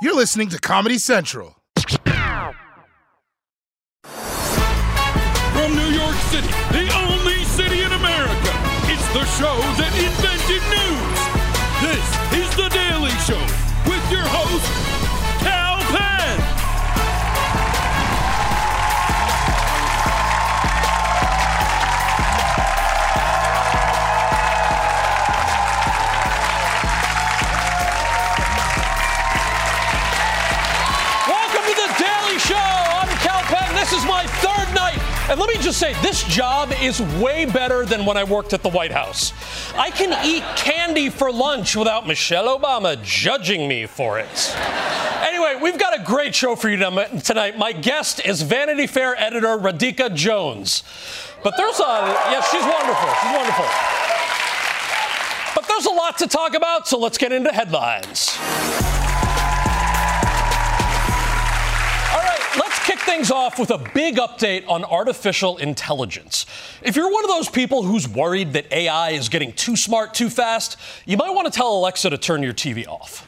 You're listening to Comedy Central. From New York City, the only city in America, it's the show that invented news. This is The Daily Show with your host, And let me just say, this job is way better than when I worked at the White House. I can eat candy for lunch without Michelle Obama judging me for it. Anyway, we've got a great show for you tonight. My guest is Vanity Fair editor Radhika Jones. But there's a, yeah, she's wonderful. She's wonderful. But there's a lot to talk about, so let's get into headlines. Things off with a big update on artificial intelligence. If you're one of those people who's worried that AI is getting too smart too fast, you might want to tell Alexa to turn your TV off.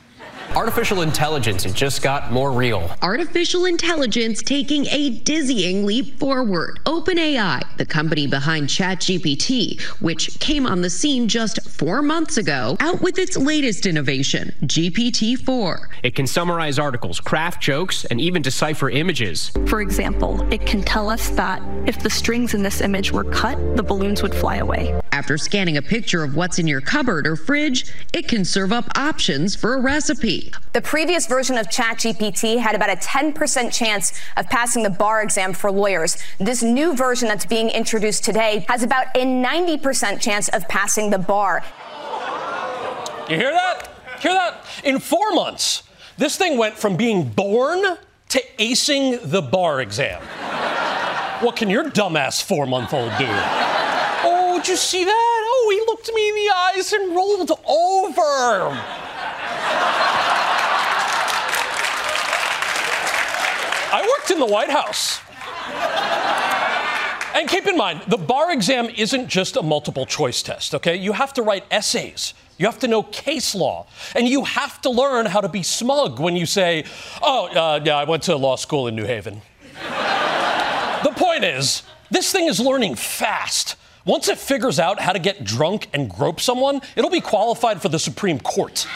Artificial intelligence, it just got more real. Artificial intelligence taking a dizzying leap forward. OpenAI, the company behind ChatGPT, which came on the scene just four months ago, out with its latest innovation, GPT 4. It can summarize articles, craft jokes, and even decipher images. For example, it can tell us that if the strings in this image were cut, the balloons would fly away. After scanning a picture of what's in your cupboard or fridge, it can serve up options for a recipe. The previous version of ChatGPT had about a 10% chance of passing the bar exam for lawyers. This new version that's being introduced today has about a 90% chance of passing the bar. You hear that? Hear that? In four months, this thing went from being born to acing the bar exam. what can your dumbass four month old do? Oh, did you see that? Oh, he looked me in the eyes and rolled over. I worked in the White House. And keep in mind, the bar exam isn't just a multiple choice test, okay? You have to write essays. You have to know case law. And you have to learn how to be smug when you say, oh, uh, yeah, I went to law school in New Haven. the point is, this thing is learning fast. Once it figures out how to get drunk and grope someone, it'll be qualified for the Supreme Court.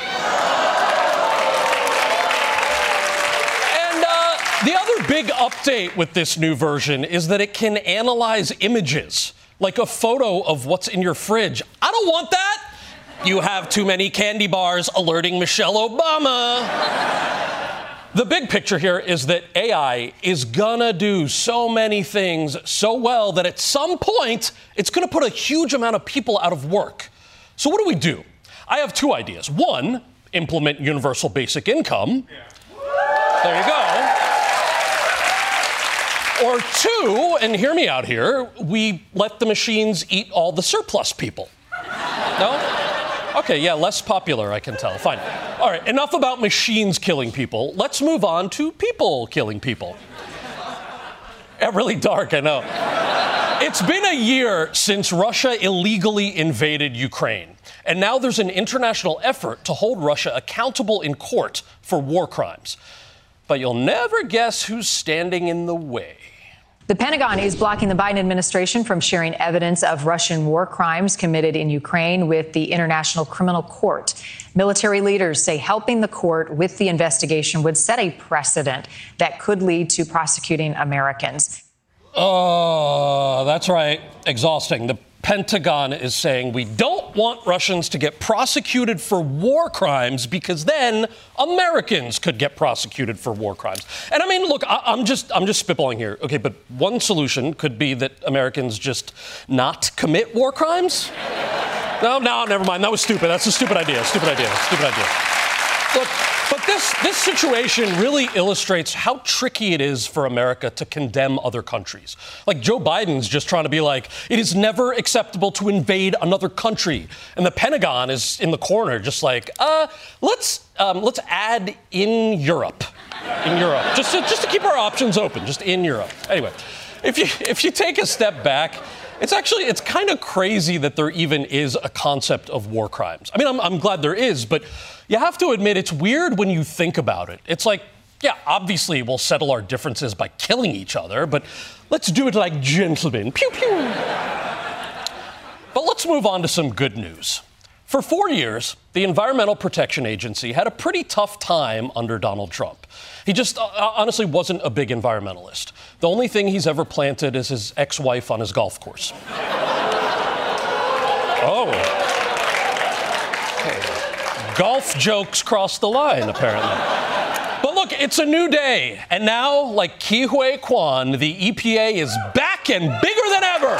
Big update with this new version is that it can analyze images, like a photo of what's in your fridge. I don't want that. You have too many candy bars alerting Michelle Obama. the big picture here is that AI is gonna do so many things so well that at some point it's gonna put a huge amount of people out of work. So, what do we do? I have two ideas. One, implement universal basic income. There you go. Or two, and hear me out here, we let the machines eat all the surplus people. No? Okay, yeah, less popular, I can tell. Fine. All right, enough about machines killing people. Let's move on to people killing people. Really dark, I know. It's been a year since Russia illegally invaded Ukraine, and now there's an international effort to hold Russia accountable in court for war crimes. But you'll never guess who's standing in the way The Pentagon is blocking the Biden administration from sharing evidence of Russian war crimes committed in Ukraine with the International Criminal Court. Military leaders say helping the court with the investigation would set a precedent that could lead to prosecuting Americans. Oh, that's right. Exhausting. The Pentagon is saying we don't want Russians to get prosecuted for war crimes because then Americans could get prosecuted for war crimes. And I mean, look, I, am just I'm just spitballing here. Okay, but one solution could be that Americans just not commit war crimes. No, no, never mind. That was stupid. That's a stupid idea. Stupid idea. Stupid idea. Look, this, this situation really illustrates how tricky it is for America to condemn other countries. Like Joe Biden's just trying to be like, it is never acceptable to invade another country. And the Pentagon is in the corner, just like, uh, let's, um, let's add in Europe. In Europe. Just to, just to keep our options open, just in Europe. Anyway, if you, if you take a step back, it's actually it's kind of crazy that there even is a concept of war crimes. I mean, I'm, I'm glad there is, but you have to admit it's weird when you think about it. It's like, yeah, obviously we'll settle our differences by killing each other, but let's do it like gentlemen. Pew pew. but let's move on to some good news. For four years, the Environmental Protection Agency had a pretty tough time under Donald Trump. He just uh, honestly wasn't a big environmentalist. The only thing he's ever planted is his ex wife on his golf course. oh. Golf jokes cross the line, apparently. But look, it's a new day. And now, like Ke Huy Quan, the EPA is back and bigger than ever.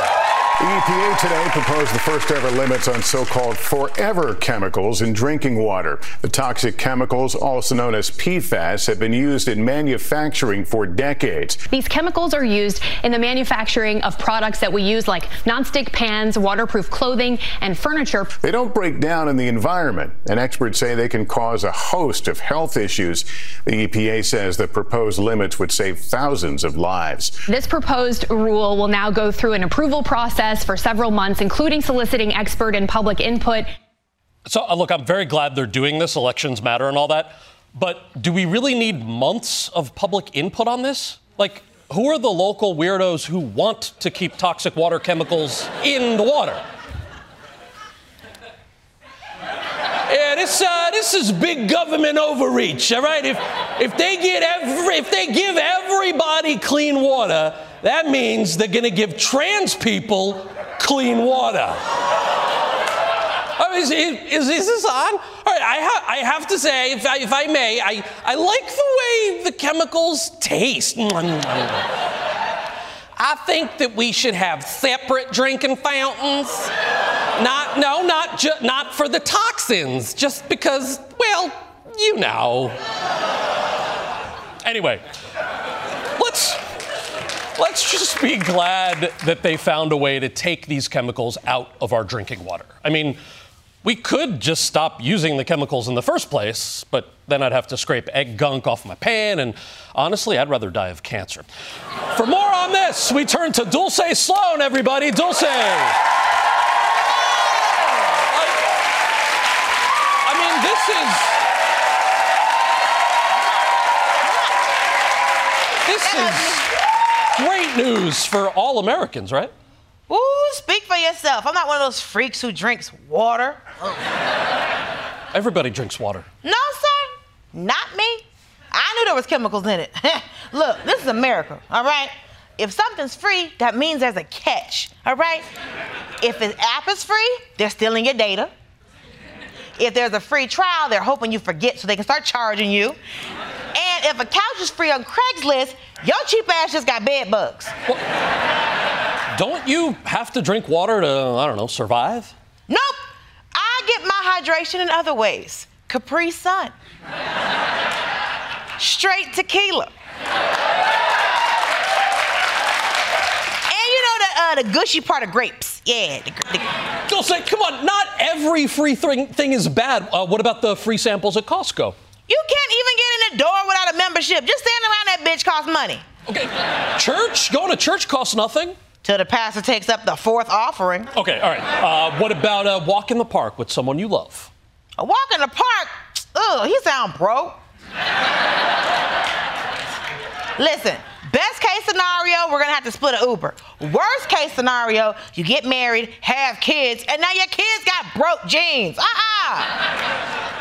The EPA today proposed the first ever limits on so called forever chemicals in drinking water. The toxic chemicals, also known as PFAS, have been used in manufacturing for decades. These chemicals are used in the manufacturing of products that we use, like nonstick pans, waterproof clothing, and furniture. They don't break down in the environment, and experts say they can cause a host of health issues. The EPA says the proposed limits would save thousands of lives. This proposed rule will now go through an approval process process for several months, including soliciting expert and public input. So, uh, look, I'm very glad they're doing this. Elections matter and all that. But do we really need months of public input on this? Like, who are the local weirdos who want to keep toxic water chemicals in the water? Yeah, this uh, this is big government overreach. All right, if if they get every if they give everybody clean water, that means they're going to give trans people clean water. Oh, is, is, is, this on? All right, I, ha- I have to say, if I, if I may, I, I like the way the chemicals taste. I think that we should have separate drinking fountains. No, not, ju- not for the toxins, just because, well, you know. Anyway, let's let's just be glad that they found a way to take these chemicals out of our drinking water. I mean, we could just stop using the chemicals in the first place, but then I'd have to scrape egg gunk off my pan, and honestly, I'd rather die of cancer. For more on this, we turn to Dulce Sloan, everybody. Dulce. Is. Great news for all Americans, right? Ooh, speak for yourself. I'm not one of those freaks who drinks water. Everybody drinks water. No, sir. Not me. I knew there was chemicals in it. Look, this is America, all right? If something's free, that means there's a catch, all right? If an app is free, they're stealing your data. If there's a free trial, they're hoping you forget so they can start charging you. If a couch is free on Craigslist, your cheap ass just got bed bugs. Well, don't you have to drink water to, I don't know, survive? Nope. I get my hydration in other ways. Capri Sun. Straight tequila. And you know the, uh, the gushy part of grapes. Yeah. The, the... Go say, come on, not every free thing, thing is bad. Uh, what about the free samples at Costco? You can't even get in the door without a membership. Just standing around that bitch costs money. Okay. Church? Going to church costs nothing. Till the pastor takes up the fourth offering. Okay, all right. Uh, what about a walk in the park with someone you love? A walk in the park? Ugh, he sound broke. Listen, Best case scenario, we're gonna have to split an Uber. Worst case scenario, you get married, have kids, and now your kids got broke jeans. Uh-uh.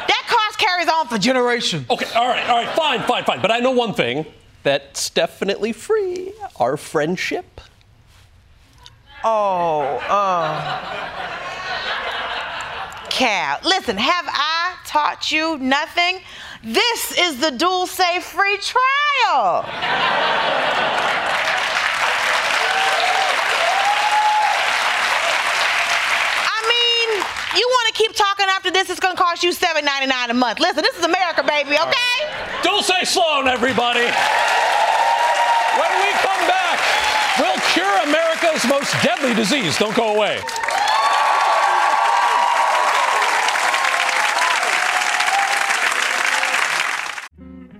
that cost carries on for generations. Okay, all right, all right, fine, fine, fine. But I know one thing that's definitely free our friendship. Oh, uh. Kal, listen, have I taught you nothing? This is the Dulce free trial. I mean, you want to keep talking after this, it's going to cost you $7.99 a month. Listen, this is America, baby, okay? Dulce Sloan, everybody. When we come back, we'll cure America's most deadly disease. Don't go away.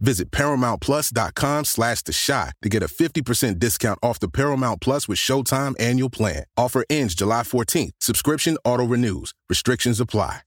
Visit ParamountPlus.com slash The Chi to get a 50% discount off the Paramount Plus with Showtime annual plan. Offer ends July 14th. Subscription auto-renews. Restrictions apply.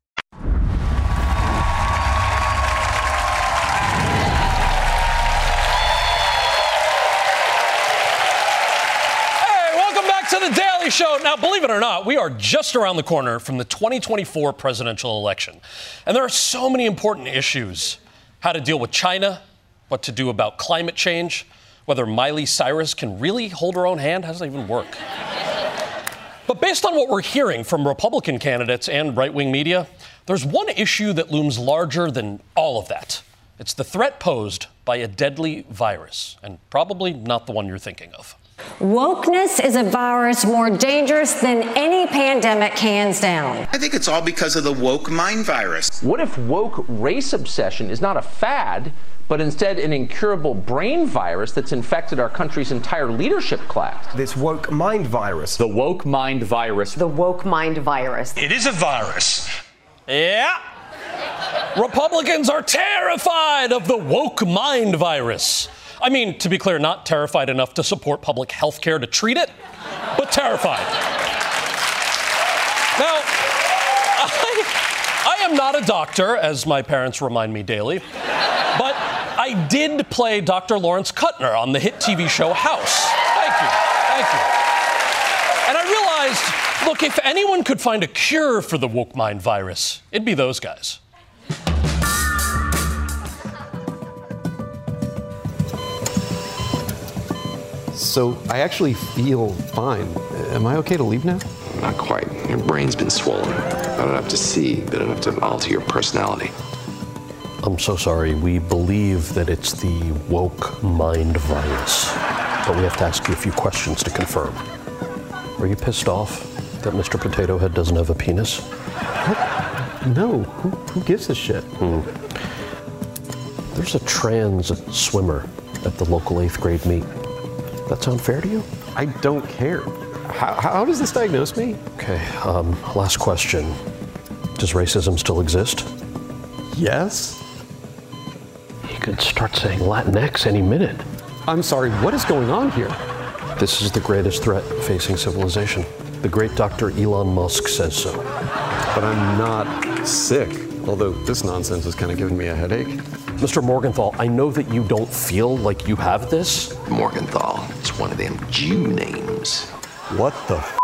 Hey, welcome back to the Daily Show. Now, believe it or not, we are just around the corner from the 2024 presidential election. And there are so many important issues how to deal with China, what to do about climate change, whether Miley Cyrus can really hold her own hand. How does that even work? but based on what we're hearing from Republican candidates and right wing media, there's one issue that looms larger than all of that. It's the threat posed by a deadly virus, and probably not the one you're thinking of. Wokeness is a virus more dangerous than any pandemic, hands down. I think it's all because of the woke mind virus. What if woke race obsession is not a fad, but instead an incurable brain virus that's infected our country's entire leadership class? This woke mind virus. The woke mind virus. The woke mind virus. It is a virus. Yeah. Republicans are terrified of the woke mind virus. I mean, to be clear, not terrified enough to support public health care to treat it, but terrified. Now, I, I am not a doctor, as my parents remind me daily, but I did play Dr. Lawrence Kutner on the hit TV show House. Thank you. Thank you. And I realized look, if anyone could find a cure for the woke mind virus, it'd be those guys. So I actually feel fine. Am I okay to leave now? Not quite. Your brain's been swollen. Not enough to see, bad enough to alter your personality. I'm so sorry. We believe that it's the woke mind virus. But we have to ask you a few questions to confirm. Are you pissed off that Mr. Potato Head doesn't have a penis? No. Who, who gives a shit? Hmm. There's a trans swimmer at the local eighth grade meet. That sound fair to you? I don't care. How, how does this diagnose me? Okay, um, last question. Does racism still exist? Yes. He could start saying Latinx any minute. I'm sorry, what is going on here? This is the greatest threat facing civilization. The great Dr. Elon Musk says so. But I'm not sick, although this nonsense is kind of giving me a headache. Mr. Morgenthau, I know that you don't feel like you have this. Morgenthau. It's one of them Jew names. What the f-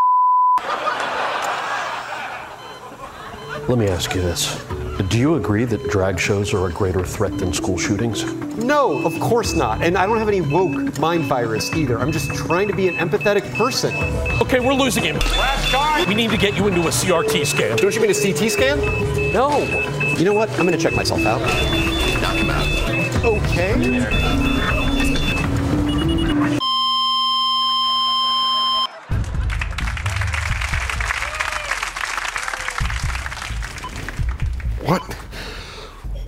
Let me ask you this. Do you agree that drag shows are a greater threat than school shootings? No, of course not. And I don't have any woke mind virus either. I'm just trying to be an empathetic person. Okay, we're losing him. We need to get you into a CRT scan. Don't you mean a CT scan? No. You know what? I'm going to check myself out. Knock him out. Okay.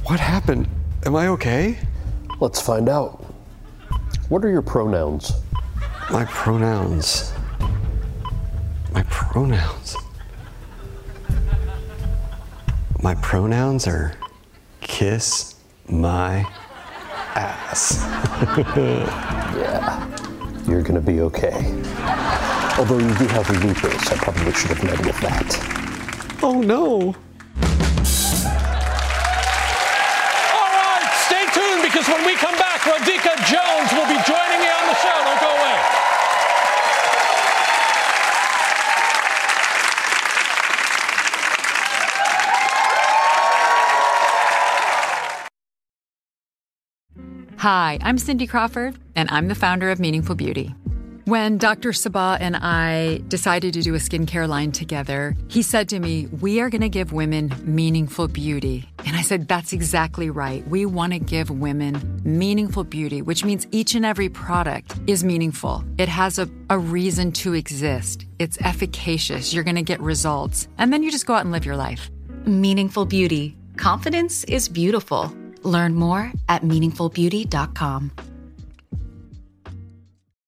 What happened? Am I okay? Let's find out. What are your pronouns? My pronouns. My pronouns. My pronouns are kiss my ass. yeah, you're gonna be okay. Although you do have lupus, I probably should have led with that. Oh no. When we come back, Radhika Jones will be joining me on the show. Don't go away. Hi, I'm Cindy Crawford, and I'm the founder of Meaningful Beauty. When Dr. Sabah and I decided to do a skincare line together, he said to me, We are going to give women meaningful beauty. And I said, That's exactly right. We want to give women meaningful beauty, which means each and every product is meaningful. It has a, a reason to exist, it's efficacious. You're going to get results. And then you just go out and live your life. Meaningful Beauty. Confidence is beautiful. Learn more at meaningfulbeauty.com.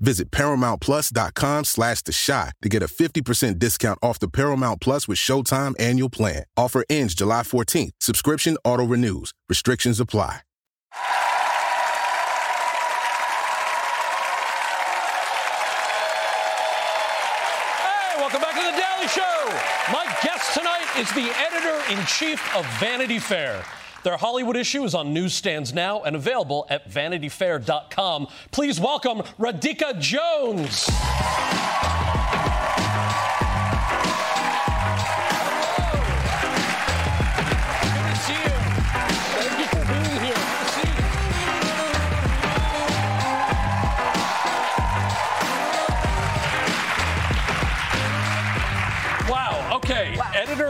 Visit ParamountPlus.com slash The Chi to get a 50% discount off the Paramount Plus with Showtime annual plan. Offer ends July 14th. Subscription auto-renews. Restrictions apply. Hey, welcome back to the Daily Show. My guest tonight is the editor in chief of Vanity Fair. Their Hollywood issue is on newsstands now and available at vanityfair.com. Please welcome Radhika Jones.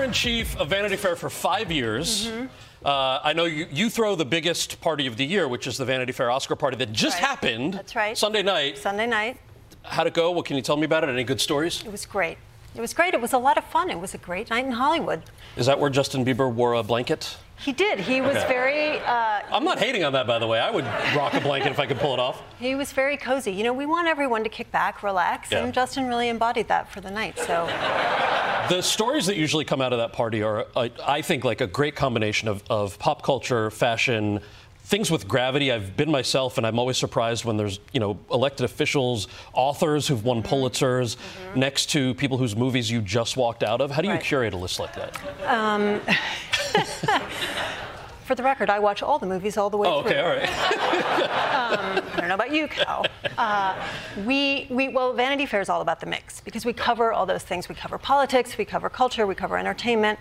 In chief of Vanity Fair for five years. Uh, I know you, you throw the biggest party of the year, which is the Vanity Fair Oscar party that just happened. That's right. Sunday night. Sunday night. How'd it go? What can you tell me about it? Any good stories? It was great. It was great. It was a lot of fun. It was a great night in Hollywood. Is that where Justin Bieber wore a blanket? He did. He was Okay. very. Uh, I'm not hating on that, by the way. I would rock a blanket if I could pull it off. he was very cozy. You know, we want everyone to kick back, relax, Yeah. and Justin really embodied that for the night. So The stories that usually come out of that party are, uh, I think, like a great combination of, of pop culture, fashion, things with gravity. I've been myself, and I'm always surprised when there's, you know, elected officials, authors who've won Pulitzers, next to people whose movies you just walked out of. How do you Right. curate a list like that? Um, for the record, I watch all the movies all the way Oh, through. okay, all right. um, I don't know about you, Kal. Uh, we, we, well, Vanity Fair is all about the mix because we cover all those things. We cover politics, we cover culture, we cover entertainment.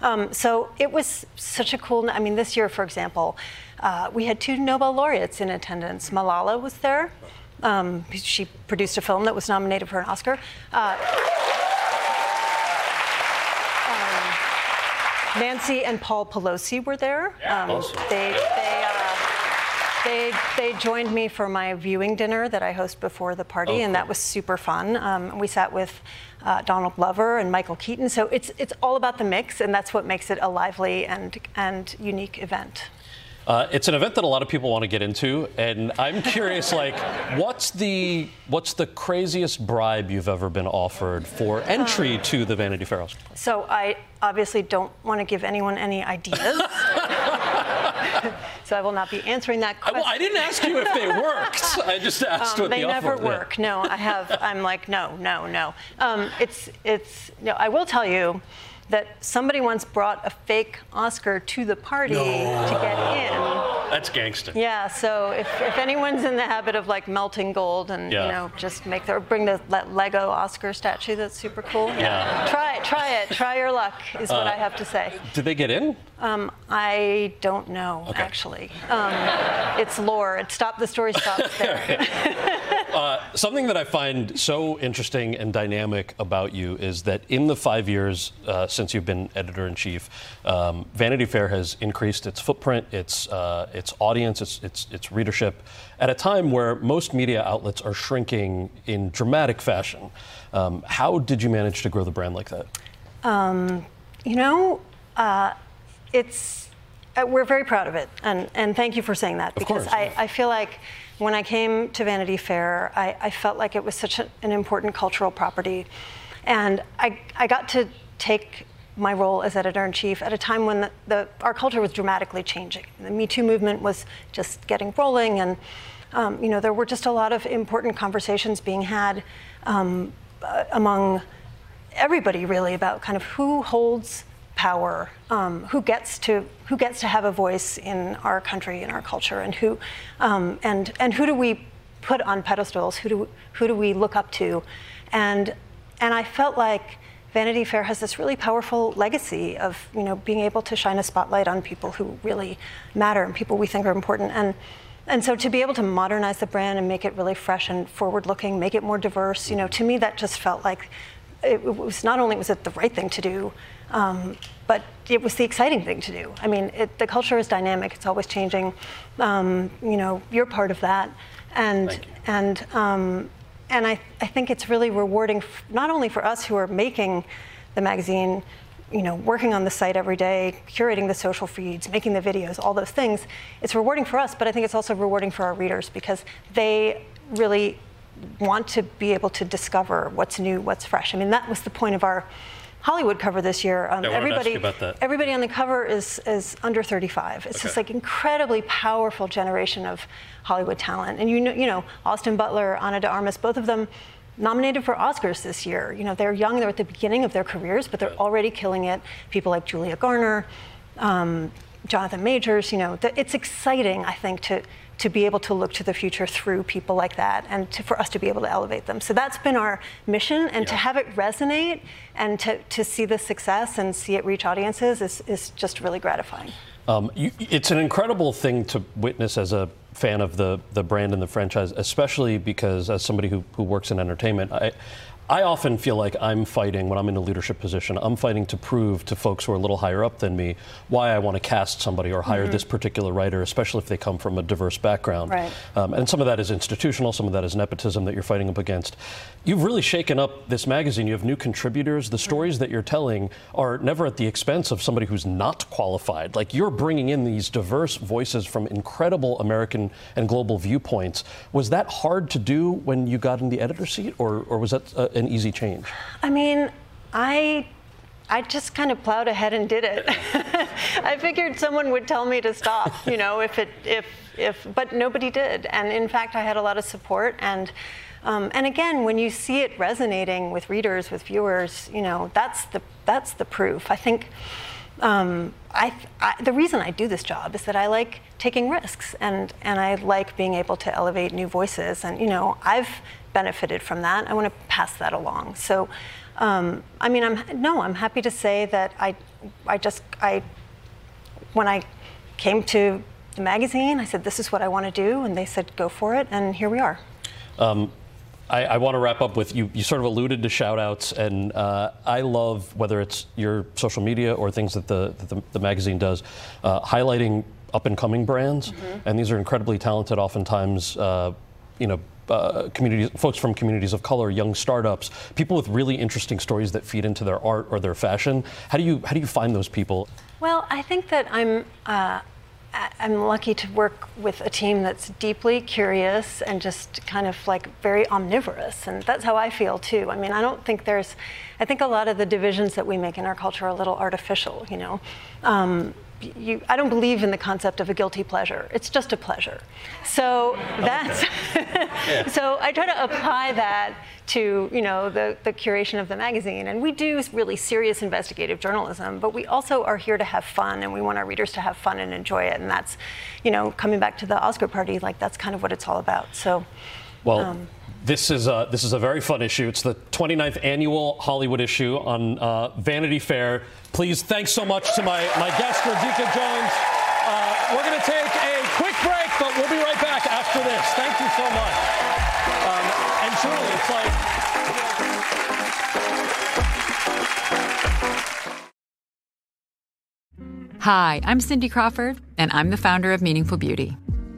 Um, so it was such a cool. I mean, this year, for example, uh, we had two Nobel laureates in attendance. Malala was there. Um, she produced a film that was nominated for an Oscar. Uh, Nancy and Paul Pelosi were there. Um, Awesome. They, they, uh, they, they joined me for my viewing dinner that I host before the party, Oh, and that was super fun. Um, we sat with uh, Donald Glover and Michael Keaton, so it's it's all about the mix, and that's what makes it a lively and and unique event. Uh, it's an event that a lot of people want to get into, and I'm curious, like, what's the what's the craziest bribe you've ever been offered for entry to the Vanity Fair? So I obviously don't want to give anyone any ideas. so I will not be answering that I, question. well, I didn't ask you if they worked. I just asked Um, what they the never offer work. No, I have. I'm like, no, no, no. Um, it's, it's. No, I will tell you that somebody once brought a fake Oscar to the party to get in. That's gangster. Yeah. So if, if anyone's in the habit of like melting gold and Yeah. you know just make their bring the Lego Oscar statue that's super cool. Yeah. Try it. Try it. Try your luck is what Uh, I have to say. Did they get in? Um, I don't know actually. Um, it's lore. It stopped. The story stops there. Uh, something that I find so interesting and dynamic about you is that in the five years uh, since you've been editor in chief, um, Vanity Fair has increased its footprint, its uh, its audience, its, its its readership, at a time where most media outlets are shrinking in dramatic fashion. Um, how did you manage to grow the brand like that? Um, you know, uh, it's we're very proud of it, and and thank you for saying that because course, I, I feel like when I came to Vanity Fair, I, I felt like it was such a, an important cultural property, and I I got to take my role as editor in chief at a time when the, the our culture was dramatically changing. The Me Too movement was just getting rolling, and um, you know there were just a lot of important conversations being had um, uh, among everybody really about kind of who holds power, um, who gets to who gets to have a voice in our country in our culture, and who um, and and who do we put on pedestals? Who do who do we look up to? And and I felt like Vanity Fair has this really powerful legacy of you know being able to shine a spotlight on people who really matter and people we think are important and. And so to be able to modernize the brand and make it really fresh and forward-looking, make it more diverse, you know, to me that just felt like it was not only was it the right thing to do, um, but it was the exciting thing to do. I mean, it, the culture is dynamic; it's always changing. Um, you know, you're part of that, and and um, and I, I think it's really rewarding, f- not only for us who are making the magazine, you know, working on the site every day, curating the social feeds, making the videos, all those things. It's rewarding for us, but I think it's also rewarding for our readers because they really want to be able to discover what's new, what's fresh. I mean, that was the point of our Hollywood cover this year. Um, Yeah, I wanted to ask everybody, everybody on the cover is is under 35. It's this Okay. like incredibly powerful generation of Hollywood talent, and you know, you know, Austin Butler, Ana de Armas, both of them nominated for Oscars this year. You know, they're young, they're at the beginning of their careers, but they're already killing it. People like Julia Garner, um, Jonathan Majors. You know, it's exciting. I think to to be able to look to the future through people like that, and to, for us to be able to elevate them. So that's been our mission, and to have it resonate, and to to see the success and see it reach audiences is is just really gratifying. Um, you, it's an incredible thing to witness as a fan of the, the brand and the franchise, especially because as somebody who, who works in entertainment, I, I often feel like I'm fighting when I'm in a leadership position. I'm fighting to prove to folks who are a little higher up than me why I want to cast somebody or hire Mhm. this particular writer, especially if they come from a diverse background. Right. Um, and some of that is institutional, some of that is nepotism that you're fighting up against. You've really shaken up this magazine. You have new contributors. The stories that you're telling are never at the expense of somebody who's not qualified. Like you're bringing in these diverse voices from incredible American and global viewpoints. Was that hard to do when you got in the editor seat, or, or was that uh, an easy change? I mean, I I just kind of plowed ahead and did it. I figured someone would tell me to stop, you know, if it if if but nobody did. And in fact, I had a lot of support and um, and again, when you see it resonating with readers, with viewers, you know, that's the that's the proof. I think um, I, I, the reason I do this job is that I like taking risks and, and I like being able to elevate new voices. And, you know, I've benefited from that. I want to pass that along. So, um, I mean, I'm, no, I'm happy to say that I, I just, I, when I came to the magazine, I said, this is what I want to do. And they said, go for it. And here we are. Um, I, I want to wrap up with you. You sort of alluded to shout outs, and uh, I love whether it's your social media or things that the, that the, the magazine does, uh, highlighting up and coming brands. And these are incredibly talented, oftentimes, uh, you know. Uh, communities, folks from communities of color, young startups, people with really interesting stories that feed into their art or their fashion. How do you how do you find those people? Well, I think that I'm. Uh, I'm lucky to work with a team that's deeply curious and just kind of like very omnivorous. And that's how I feel too. I mean, I don't think there's, I think a lot of the divisions that we make in our culture are a little artificial, you know. Um, you, I don't believe in the concept of a guilty pleasure. It's just a pleasure. So that's so I try to apply that to you know the, the curation of the magazine. And we do really serious investigative journalism, but we also are here to have fun, and we want our readers to have fun and enjoy it. And that's you know coming back to the Oscar party, like that's kind of what it's all about. So. Well, um, this is a, this is a very fun issue. It's the 29th annual Hollywood issue on uh, Vanity Fair. Please, thanks so much to my, my guest, Radhika Jones. Uh, we're going to take a quick break, but we'll be right back after this. Thank you so much. Um, and truly, it's like. Hi, I'm Cindy Crawford, and I'm the founder of Meaningful Beauty.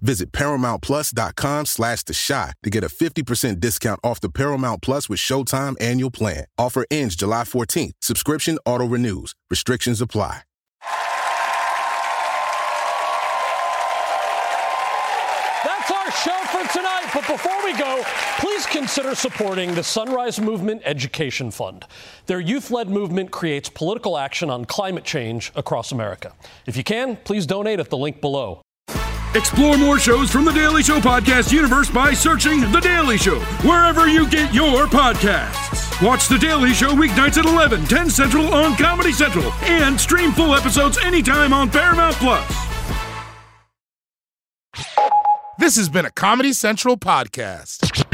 Visit ParamountPlus.com slash The Chi to get a 50% discount off the Paramount Plus with Showtime annual plan. Offer ends July 14th. Subscription auto-renews. Restrictions apply. That's our show for tonight. But before we go, please consider supporting the Sunrise Movement Education Fund. Their youth-led movement creates political action on climate change across America. If you can, please donate at the link below. Explore more shows from the Daily Show podcast universe by searching The Daily Show wherever you get your podcasts. Watch The Daily Show weeknights at 11, 10 Central on Comedy Central, and stream full episodes anytime on Paramount Plus. This has been a Comedy Central podcast.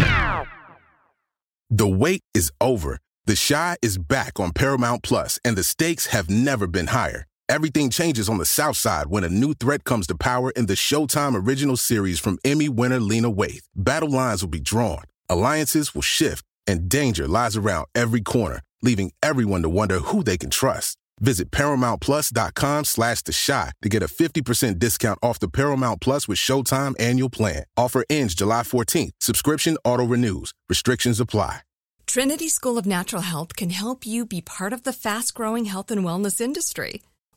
The wait is over. The Chi is back on Paramount Plus, and the stakes have never been higher. Everything changes on the South Side when a new threat comes to power in the Showtime original series from Emmy winner Lena Waithe. Battle lines will be drawn, alliances will shift, and danger lies around every corner, leaving everyone to wonder who they can trust. Visit ParamountPlus.com slash The Chi to get a 50% discount off the Paramount Plus with Showtime annual plan. Offer ends July 14th. Subscription auto-renews. Restrictions apply. Trinity School of Natural Health can help you be part of the fast-growing health and wellness industry.